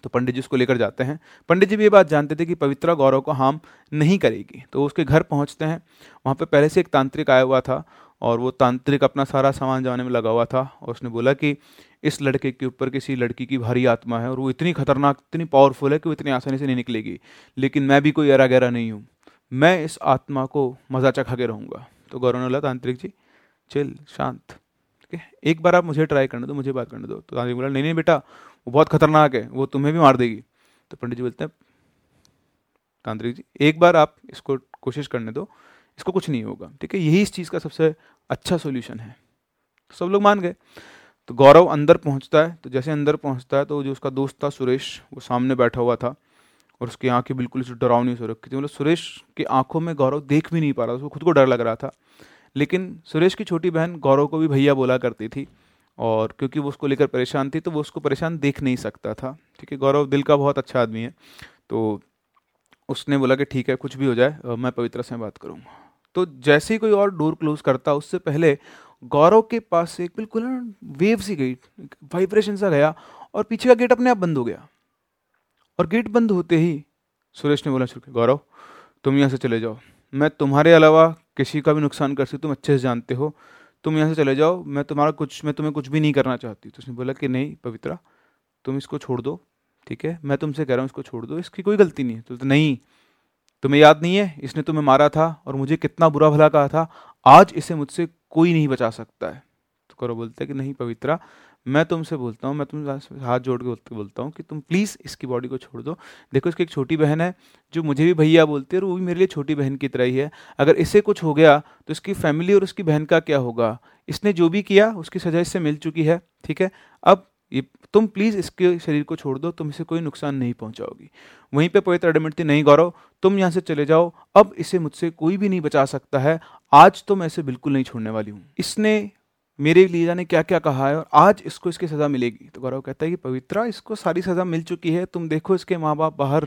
तो पंडित जी उसको लेकर जाते हैं। पंडित जी भी ये बात जानते थे कि पवित्रा गौरव को हार्म नहीं करेगी। तो उसके घर पहुँचते हैं। वहाँ पर पहले से एक तांत्रिक आया हुआ था और वो तांत्रिक अपना सारा सामान जमाने में लगा हुआ था और उसने बोला कि इस लड़के के ऊपर किसी लड़की की भारी आत्मा है और वो इतनी खतरनाक, इतनी पावरफुल है कि वो इतनी आसानी से नहीं निकलेगी। लेकिन मैं भी कोई अरा गहरा नहीं हूँ। मैं इस आत्मा को मज़ा चखा के रहूँगा। तो गौरव ने बोला, तांत्रिक जी चिल शांत। ठीक है? एक बार आप मुझे ट्राई करने दो, मुझे बात करने दो। तो तांत्रिक बोला, नहीं नहीं बेटा, वो बहुत खतरनाक है, वो तुम्हें भी मार देगी। तो पंडित जी बोलते हैं, तांत्रिक जी, एक बार आप इसको कोशिश करने दो, इसको कुछ नहीं होगा, ठीक है? यही इस चीज़ का सबसे अच्छा सोल्यूशन है। तो सब लोग मान गए। तो गौरव अंदर पहुँचता है तो जैसे अंदर पहुँचता है तो जो उसका दोस्त था सुरेश, वो सामने बैठा हुआ था और उसकी आँखें बिल्कुल डरावनी हो रखी थी। मतलब सुरेश की आँखों में गौरव देख भी नहीं पा रहा था, उसको खुद को डर लग रहा था। लेकिन सुरेश की छोटी बहन गौरव को भी भैया बोला करती थी और क्योंकि वो उसको लेकर परेशान थी तो वो उसको परेशान देख नहीं सकता था। ठीक है, गौरव दिल का बहुत अच्छा आदमी है। तो उसने बोला कि ठीक है, कुछ भी हो जाए मैं पवित्रा से बात करूँगा। तो जैसे ही कोई और डोर क्लोज करता, उससे पहले गौरव के पास से एक बिल्कुल वेव सी गई वाइब्रेशन सा गया और पीछे का गेट अपने आप बंद हो गया। और गेट बंद होते ही सुरेश ने बोला गौरव, तुम यहाँ से चले जाओ। मैं तुम्हारे अलावा किसी का भी नुकसान कर सकती तुम अच्छे से जानते हो। तुम यहाँ से चले जाओ मैं तुम्हारा कुछ मैं तुम्हें कुछ भी नहीं करना चाहती। तो उसने बोला कि नहीं पवित्रा तुम इसको छोड़ दो ठीक है? मैं तुमसे कह रहा हूँ इसको छोड़ दो इसकी कोई गलती नहीं है। तो, तो नहीं तुम्हें याद नहीं है इसने तुम्हें मारा था और मुझे कितना बुरा भला कहा था आज इसे मुझसे कोई नहीं बचा सकता है। तो करो बोलते कि नहीं पवित्रा मैं तुमसे बोलता हूँ, मैं तुम हाथ जोड़ के बोलता हूँ कि तुम प्लीज़ इसकी बॉडी को छोड़ दो। देखो, इसकी एक छोटी बहन है, जो मुझे भी भैया बोलती है और वो भी मेरे लिए छोटी बहन की तरह ही है। अगर इसे कुछ हो गया तो इसकी फैमिली और उसकी बहन का क्या होगा? इसने जो भी किया, उसकी सजा इससे मिल चुकी है, ठीक है? अब ये, तुम प्लीज़ इसके शरीर को छोड़ दो, तुम इसे कोई नुकसान नहीं पहुंचाओगी। वहीं पे पवित्र अडमिट थी नहीं गौरव, तुम यहाँ से चले जाओ। अब इसे मुझसे कोई भी नहीं बचा सकता है। आज तो मैं इसे बिल्कुल नहीं छोड़ने वाली हूँ। इसने मेरे लीजा ने क्या क्या कहा है और आज इसको इसकी सज़ा मिलेगी। तो गौरव कहता है कि पवित्रा, इसको सारी सज़ा मिल चुकी है। तुम देखो इसके माँ बाप बाहर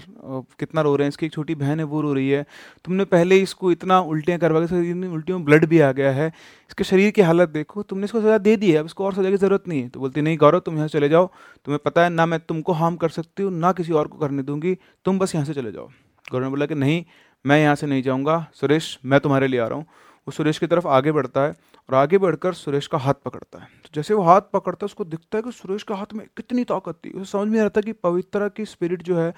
कितना रो रहे हैं। इसकी एक छोटी बहन है, वो रो रही है। तुमने पहले इसको इतना उल्टियाँ करवा के इतनी उल्टियों में ब्लड भी आ गया है। इसके शरीर की हालत देखो, तुमने इसको सज़ा दे दी है। अब इसको और सज़ा की ज़रूरत नहीं है। तो बोलती, नहीं गौरव, तुम यहाँ चले जाओ। तुम्हें पता है, ना मैं तुमको हार्म कर सकती हूँ, ना किसी और को करने दूँगी। तुम बस यहाँ से चले जाओ। गौरव ने बोला कि, नहीं, मैं यहाँ से नहीं जाऊँगा। सुरेश, मैं तुम्हारे लिए आ रहा हूँ। वो सुरेश की तरफ़ आगे बढ़ता है। और आगे बढ़कर सुरेश का हाथ पकड़ता है। तो जैसे वो हाथ पकड़ता है, उसको दिखता है कि सुरेश के हाथ में कितनी ताकत थी। उसे समझ में आता कि पवित्रा की स्पिरिट जो है,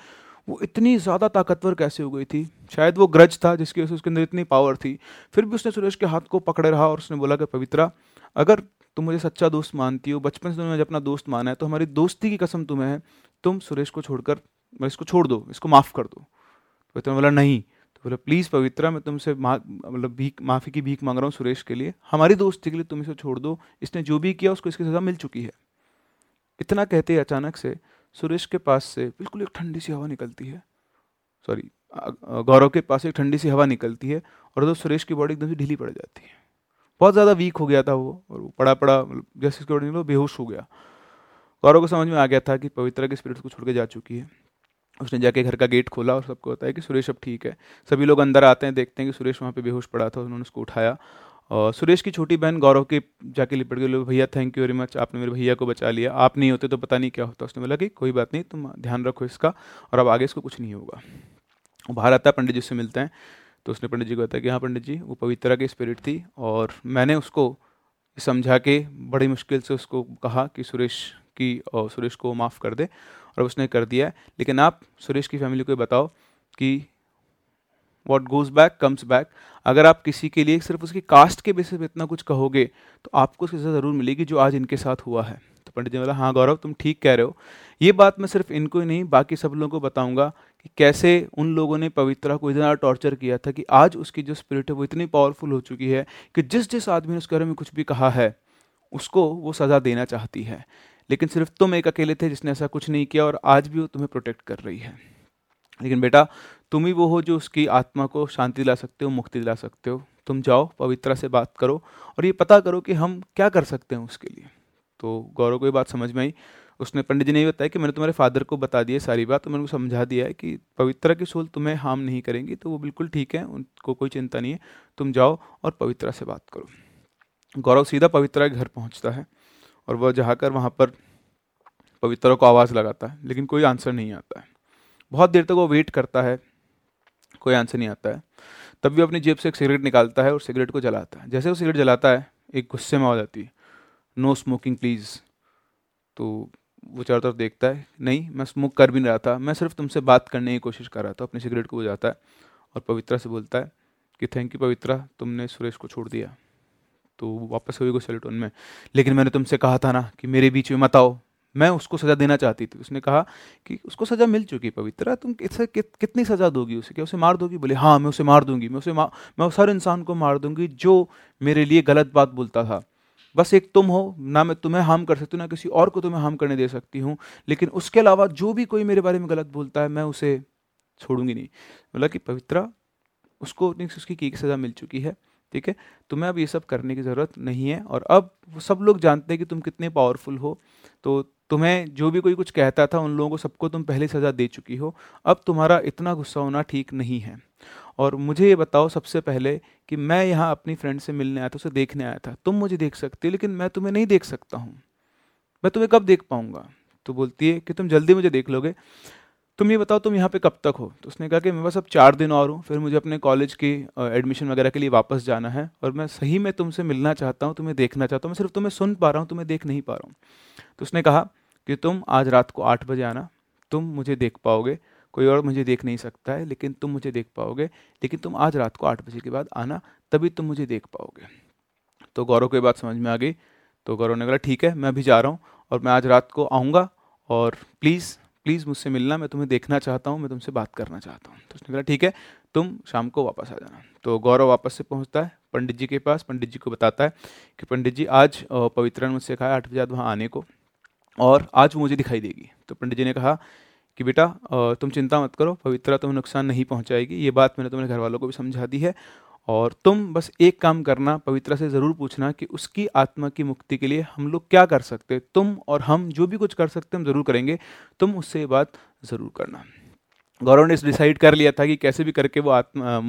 वो इतनी ज़्यादा ताकतवर कैसे हो गई थी। शायद वो ग्रज था, जिसकी वजह से उसके अंदर इतनी पावर थी। फिर भी उसने सुरेश के हाथ को पकड़े रहा और उसने बोला कि पवित्रा, अगर तुम मुझे सच्चा दोस्त मानती हो, बचपन से तुमने मुझे अपना दोस्त माना है तो हमारी दोस्ती की कसम तुम्हें है, तुम सुरेश को छोड़कर, इसको छोड़ दो, इसको माफ़ कर दो। पवित्रा बोला, नहीं। तो बोला, प्लीज़ पवित्रा, मैं तुमसे मतलब भीख, माफ़ी की भीख मांग रहा हूँ सुरेश के लिए। हमारी दोस्ती के लिए तुम इसे छोड़ दो। इसने जो भी किया, उसको इसकी सज़ा मिल चुकी है। इतना कहते अचानक से सुरेश के पास से बिल्कुल एक ठंडी सी हवा निकलती है। सॉरी गौरव के पास एक ठंडी सी हवा निकलती है और तो सुरेश की बॉडी एकदम से ढीली पड़ जाती है। बहुत ज़्यादा वीक हो गया था वो और वो पड़ा पड़ा मतलब जैसे उसकी बॉडी बेहोश हो गया। गौरव को समझ में आ गया था कि पवित्रा की स्पिरिट को छोड़ के जा चुकी है। उसने जाके घर का गेट खोला और सबको बताया कि सुरेश अब ठीक है। सभी लोग अंदर आते हैं, देखते हैं कि सुरेश वहाँ पे बेहोश पड़ा था, उन्होंने उसको उठाया। और सुरेश की छोटी बहन गौरव के जाके लिपट लोग भैया थैंक यू वेरी मच आपने मेरे भैया को बचा लिया। आप नहीं होते तो पता नहीं क्या होता। उसने बोला कि, कोई बात नहीं, तुम ध्यान रखो इसका और अब आगे इसको कुछ नहीं होगा। बाहर आता है, पंडित जी से मिलते हैं। तो उसने पंडित जी को बताया कि हाँ पंडित जी, वो पवित्रा की स्पिरिट थी और मैंने उसको समझा के बड़ी मुश्किल से उसको कहा कि सुरेश की, और सुरेश को माफ़ कर दे। और उसने कर दिया है। लेकिन आप सुरेश की फैमिली को बताओ कि what goes back comes back अगर आप किसी के लिए सिर्फ़ उसकी कास्ट के बेसिस पे इतना कुछ कहोगे तो आपको सज़ा ज़रूर मिलेगी जो आज इनके साथ हुआ है। तो पंडित जी बोला हाँ गौरव, तुम ठीक कह रहे हो। ये बात मैं सिर्फ़ इनको ही नहीं, बाकी सब लोगों को बताऊँगा कि कैसे उन लोगों ने पवित्रा को इतना टॉर्चर किया था कि आज उसकी जो स्पिरिट है वो इतनी पावरफुल हो चुकी है कि जिस जिस आदमी ने उसके बारे में कुछ भी कहा है, उसको वो सज़ा देना चाहती है। लेकिन सिर्फ़ तुम एक अकेले थे जिसने ऐसा कुछ नहीं किया और आज भी वो तुम्हें प्रोटेक्ट कर रही है। लेकिन बेटा, तुम ही वो हो जो उसकी आत्मा को शांति दिला सकते हो, मुक्ति दिला सकते हो। तुम जाओ पवित्रा से बात करो और ये पता करो कि हम क्या कर सकते हैं उसके लिए। तो गौरव को ये बात समझ में आई। उसने पंडित जी ने बताया कि मैंने तुम्हारे फादर को बता दिया सारी बात तो मैंने उनको समझा दिया है कि पवित्रा की सोल तुम्हें हार्म नहीं करेंगी तो वो बिल्कुल ठीक है, उनको कोई चिंता नहीं है। तुम जाओ और पवित्रा से बात करो। गौरव सीधा पवित्रा के घर पहुँचता है। और वह जाकर वहाँ पर पवित्रा को आवाज़ लगाता है, लेकिन कोई आंसर नहीं आता है। बहुत देर तक वो वेट करता है, कोई आंसर नहीं आता है। तब भी अपनी जेब से एक सिगरेट निकालता है और सिगरेट को जलाता है। जैसे वो सिगरेट जलाता है, एक गुस्से में आ जाती है नो स्मोकिंग प्लीज़ तो वो चारों तरफ़ देखता है, नहीं, मैं स्मोक कर भी नहीं रहा था, मैं सिर्फ़ तुमसे बात करने की कोशिश कर रहा था, अपनी सिगरेट को बुझाता है। और पवित्रा से बोलता है कि थैंक यू पवित्रा, तुमने सुरेश को छोड़ दिया। तो वापस हुई गुस्से टोन में। लेकिन मैंने तुमसे कहा था ना कि मेरे बीच में मत आओ। मैं उसको सज़ा देना चाहती थी। उसने कहा कि उसको सज़ा मिल चुकी पवित्रा तुम इससे कि, कितनी सज़ा दोगी उसे? क्या उसे मार दोगी? बोले हाँ मैं उसे मार दूँगी। मैं उसे मैं उस हर इंसान को मार दूँगी जो मेरे लिए गलत बात बोलता था। बस एक तुम हो ना मैं तुम्हें हार्म कर सकती हूँ ना किसी और को तुम्हें हार्म करने दे सकती हूँ। लेकिन उसके अलावा जो भी कोई मेरे बारे में गलत बोलता है मैं उसे छोड़ूँगी नहीं। बोला कि पवित्रा उसको उसकी की सज़ा मिल चुकी है। ठीक है? तुम्हें अब ये सब करने की ज़रूरत नहीं है और अब सब लोग जानते हैं कि तुम कितने पावरफुल हो। तो तुम्हें जो भी कोई कुछ कहता था, उन लोगों को सबको तुम पहले सज़ा दे चुकी हो। अब तुम्हारा इतना गुस्सा होना ठीक नहीं है। और मुझे ये बताओ सबसे पहले कि मैं यहाँ अपनी फ्रेंड से मिलने आया था, उसे देखने आया था। तुम मुझे देख सकते हो, लेकिन मैं तुम्हें नहीं देख सकता हूँ। मैं तुम्हें कब देख पाऊँगा? तो बोलती है कि तुम जल्दी मुझे देख लोगे। तुम ये बताओ, तुम यहाँ पे कब तक हो? तो उसने कहा कि मैं बस अब चार दिन और हूँ, फिर मुझे अपने कॉलेज की एडमिशन वगैरह के लिए वापस जाना है और मैं सही में तुमसे मिलना चाहता हूँ, तुम्हें देखना चाहता हूँ, मैं सिर्फ़ तुम्हें सुन पा रहा हूँ, तुम्हें देख नहीं पा रहा हूँ। तो उसने कहा कि तुम आज रात को आठ बजे आना, तुम मुझे देख पाओगे, कोई और मुझे देख नहीं सकता है, लेकिन तुम मुझे देख पाओगे, लेकिन तुम आज रात को आठ बजे के बाद आना, तभी तुम मुझे देख पाओगे। तो गौरव को ये बात समझ में आ गई तो गौरव ने कहा ठीक है, मैं अभी जा रहा हूँ और मैं आज रात को आऊँगा और प्लीज़ प्लीज़ मुझसे मिलना, मैं तुम्हें देखना चाहता हूँ, मैं तुमसे बात करना चाहता हूँ। तो उसने कहा ठीक है, तुम शाम को वापस आ जाना। तो गौरव वापस से पहुँचता है, पंडित जी के पास, पंडित जी को बताता है कि पंडित जी, आज पवित्र ने मुझसे कहा, आठ बजे वहाँ आने को, और आज वो मुझे दिखाई देगी। तो पंडित जी ने कहा कि, बेटा तुम चिंता मत करो, पवित्रा तुम्हें नुकसान नहीं पहुंचाएगी, ये बात मैंने तुम्हारे घर वालों को भी समझा दी है और तुम बस एक काम करना, पवित्रा से ज़रूर पूछना कि उसकी आत्मा की मुक्ति के लिए हम लोग क्या कर सकते तुम और हम जो भी कुछ कर सकते हम ज़रूर करेंगे। तुम उससे बात ज़रूर करना। गौरव ने डिसाइड कर लिया था कि कैसे भी करके वो आत्मा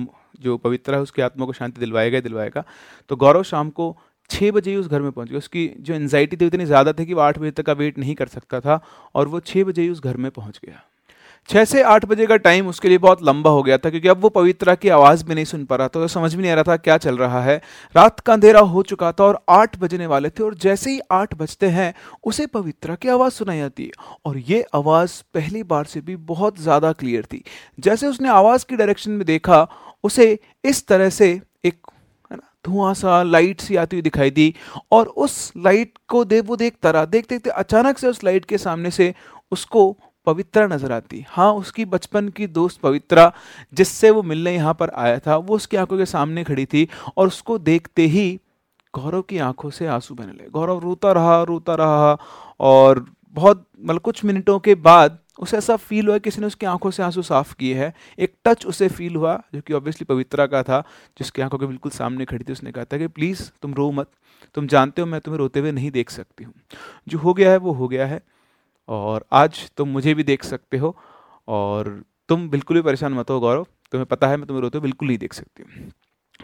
जो पवित्र है, उसकी आत्मा को शांति दिलवाएगा ही दिलवाएगा। तो गौरव शाम को छः बजे ही उस घर में पहुँच। गया उसकी जो एनजाइटी थी इतनी ज़्यादा थी कि वो आठ बजे तक का वेट नहीं कर सकता था और वो छः बजे ही उस घर में पहुँच गया। छः से आठ बजे का टाइम उसके लिए बहुत लंबा हो गया था, क्योंकि अब वो पवित्रा की आवाज़ भी नहीं सुन पा रहा था तो समझ भी नहीं आ रहा था क्या चल रहा है। रात का अंधेरा हो चुका था और आठ बजने वाले थे, और जैसे ही आठ बजते हैं, उसे पवित्रा की आवाज़ सुनाई आती है, और ये आवाज़ पहली बार से भी बहुत ज़्यादा क्लियर थी। जैसे उसने आवाज़ की डायरेक्शन में देखा, उसे इस तरह से एक धुआँ सा लाइट सी आती हुई दिखाई दी, और उस लाइट को दे, वो देखता रहा। देखते देखते अचानक से उस लाइट के सामने से उसको पवित्रा नज़र आती। हाँ उसकी बचपन की दोस्त पवित्रा, जिससे वो मिलने यहाँ पर आया था, वो उसकी आँखों के सामने खड़ी थी और उसको देखते ही गौरव की आँखों से आँसू बहने लगे। गौरव रोता रहा रोता रहा और बहुत मतलब कुछ मिनटों के बाद उसे ऐसा फील हुआ किसी ने उसकी आँखों से आँसू साफ़ किए हैं। एक टच उसे फील हुआ, जो कि ऑब्वियसली पवित्रा का था, जिसकी आँखों के बिल्कुल सामने खड़ी थी। उसने कहा था कि प्लीज़ तुम रो मत। तुम जानते हो, मैं तुम्हें रोते हुए नहीं देख सकती हूँ। जो हो गया है, वो हो गया है। और आज तुम मुझे भी देख सकते हो और तुम बिल्कुल भी परेशान मत हो गौरव। तुम्हें पता है, मैं तुम्हें रोते बिल्कुल नहीं देख सकती हूँ।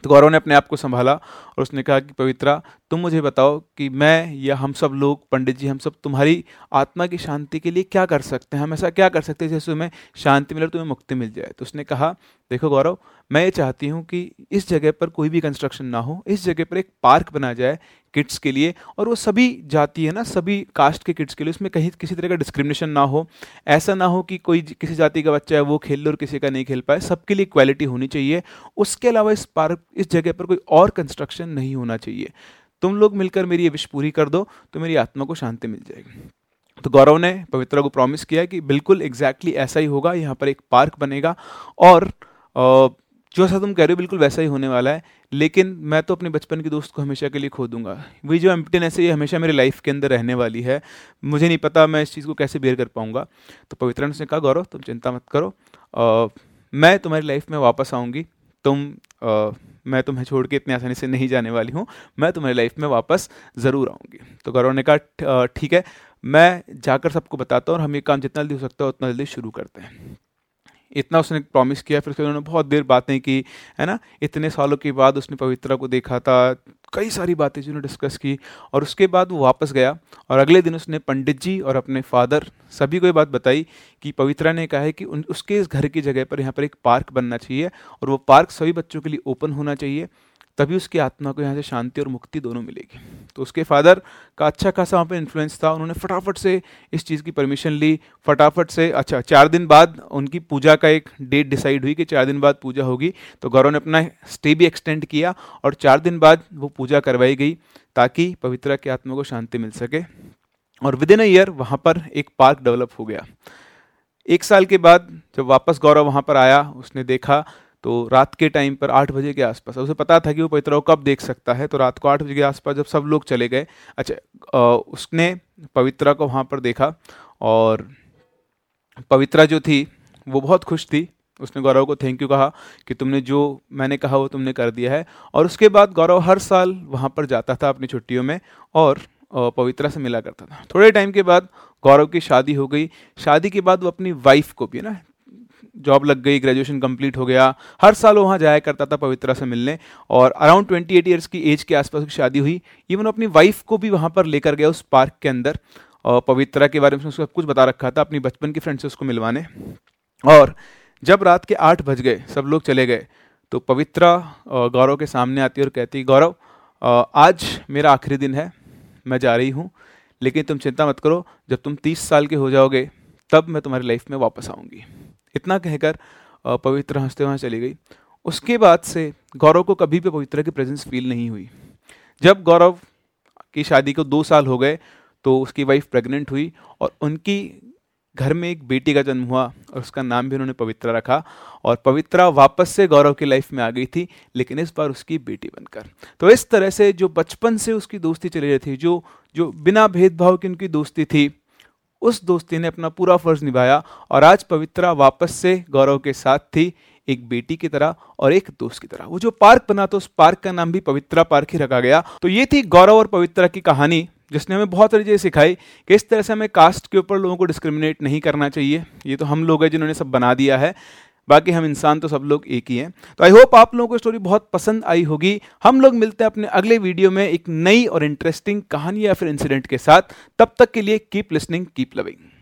तो गौरव ने अपने आप को संभाला और उसने कहा कि, पवित्रा, तुम मुझे बताओ कि मैं या हम सब लोग, पंडित जी, हम सब तुम्हारी आत्मा की शांति के लिए क्या कर सकते हैं? हम ऐसा क्या कर सकते हैं जैसे तुम्हें शांति मिले तुम्हें मुक्ति मिल जाए? तो उसने कहा, देखो गौरव मैं ये चाहती हूँ कि इस जगह पर कोई भी कंस्ट्रक्शन ना हो, इस जगह पर एक पार्क बना जाए किड्स के लिए, और वो सभी जाति है ना, सभी कास्ट के किड्स के लिए, उसमें कहीं किसी तरह का डिस्क्रिमिनेशन ना हो, ऐसा ना हो कि कोई किसी जाति का बच्चा है, वो खेल लो और किसी का नहीं खेल पाए, सबके लिए क्वालिटी होनी चाहिए, उसके अलावा इस पार्क इस जगह पर कोई और कंस्ट्रक्शन नहीं होना चाहिए। तुम लोग मिलकर मेरी ये विश पूरी कर दो तो मेरी आत्मा को शांति मिल जाएगी। तो गौरव ने पवित्रा को प्रॉमिस किया कि बिल्कुल एग्जैक्टली exactly ऐसा ही होगा, यहाँ पर एक पार्क बनेगा, और जो ऐसा तुम कह रहे हो बिल्कुल वैसा ही होने वाला है लेकिन मैं तो अपने बचपन के दोस्त को हमेशा के लिए खो दूँगा। वही जो एम्प्टीनेस है ये हमेशा मेरी लाइफ के अंदर रहने वाली है। मुझे नहीं पता मैं इस चीज़ को कैसे बेयर कर पाऊँगा। तो पवित्रा ने कहा गौरव तुम चिंता मत करो। आ, मैं तुम्हारी लाइफ में वापस आऊँगी। तुम आ, मैं तुम्हें छोड़ के इतनी आसानी से नहीं जाने वाली हूँ। मैं तुम्हारी लाइफ में वापस ज़रूर आऊँगी। तो गौरव ने कहा ठीक है। मैं जाकर सबको बताता हूँ और हम ये काम जितना जल्दी हो सकता है उतना जल्दी शुरू करते हैं। इतना उसने प्रॉमिस किया, फिर उसके उन्होंने बहुत देर बातें की, है ना? इतने सालों के बाद उसने पवित्रा को देखा था, कई सारी बातें जिन्होंने डिस्कस की, और उसके बाद वो वापस गया, और अगले दिन उसने पंडित जी और अपने फादर सभी को ये बात बताई कि पवित्रा ने कहा है कि उन, उसके इस घर की जगह पर यहाँ पर एक पार्क बनना चाहिए, और वो पार्क सभी बच्चों के लिए ओपन होना चाहिए तभी उसकी आत्मा को यहाँ से शांति और मुक्ति दोनों मिलेगी। तो उसके फादर का अच्छा खासा वहाँ पे इन्फ्लुएंस था, उन्होंने फटाफट से इस चीज़ की परमिशन ली, फटाफट से अच्छा चार दिन बाद उनकी पूजा का एक डेट डिसाइड हुई कि चार दिन बाद पूजा होगी तो गौरव ने अपना स्टे भी एक्सटेंड किया और चार दिन बाद वो पूजा करवाई गई ताकि पवित्रा की आत्मा को शांति मिल सके। और विद इन अ ईयर वहाँ पर एक पार्क डेवलप हो गया। एक साल के बाद जब वापस गौरव वहाँ पर आया, उसने देखा तो रात के टाइम पर आठ बजे के आसपास। उसे पता था कि वो पवित्रा कब देख सकता है तो रात को आठ बजे के आसपास जब सब लोग चले गए अच्छा उसने पवित्रा को वहाँ पर देखा और पवित्रा जो थी, वो बहुत खुश थी। उसने गौरव को थैंक यू कहा कि तुमने जो मैंने कहा वो तुमने कर दिया है। और उसके बाद गौरव हर साल वहाँ पर जाता था अपनी छुट्टियों में और पवित्रा से मिला करता था। थोड़े टाइम के बाद गौरव की शादी हो गई। शादी के बाद वो अपनी वाइफ को भी ना जॉब लग गई ग्रेजुएशन कंप्लीट हो गया, हर साल वहाँ जाया करता था पवित्रा से मिलने और अराउंड ट्वेंटी एट ईयर्स की एज के आसपास की शादी हुई। इवन अपनी वाइफ को भी वहाँ पर लेकर गया उस पार्क के अंदर। और पवित्रा के बारे में उसको सब कुछ बता रखा था अपनी बचपन की फ्रेंड से उसको मिलवाने। और जब रात के आठ बज गए, सब लोग चले गए तो पवित्रा गौरव के सामने आती और कहती गौरव आज मेरा आखिरी दिन है, मैं जा रही हूँ, लेकिन तुम चिंता मत करो, जब तुम तीस साल के हो जाओगे, तब मैं तुम्हारी लाइफ में वापस आऊँगी। इतना कहकर पवित्र हँसते वहाँ चली गई। उसके बाद से गौरव को कभी भी पवित्र की प्रेजेंस फील नहीं हुई। जब गौरव की शादी को दो साल हो गए तो उसकी वाइफ प्रेग्नेंट हुई और उनकी घर में एक बेटी का जन्म हुआ और उसका नाम भी उन्होंने पवित्रा रखा और पवित्रा वापस से गौरव की लाइफ में आ गई थी, लेकिन इस बार उसकी बेटी बनकर। तो इस तरह से जो बचपन से उसकी दोस्ती चली रही थी, जो जो बिना भेदभाव की उनकी दोस्ती थी उस दोस्ती ने अपना पूरा फ़र्ज़ निभाया और आज पवित्रा वापस से गौरव के साथ थी, एक बेटी की तरह और एक दोस्त की तरह। वो जो पार्क बना तो उस पार्क का नाम भी पवित्रा पार्क ही रखा गया। तो ये थी गौरव और पवित्रा की कहानी, जिसने हमें बहुत सारी चीज़ें सिखाई कि इस तरह से हमें कास्ट के ऊपर लोगों को डिस्क्रिमिनेट नहीं करना चाहिए। ये तो हम लोग हैं जिन्होंने सब बना दिया है। बाकी हम इंसान तो सब लोग एक ही हैं। तो आई होप आप लोगों को स्टोरी बहुत पसंद आई होगी। हम लोग मिलते हैं अपने अगले वीडियो में एक नई और इंटरेस्टिंग कहानी या फिर इंसिडेंट के साथ। तब तक के लिए कीप लिसनिंग कीप लविंग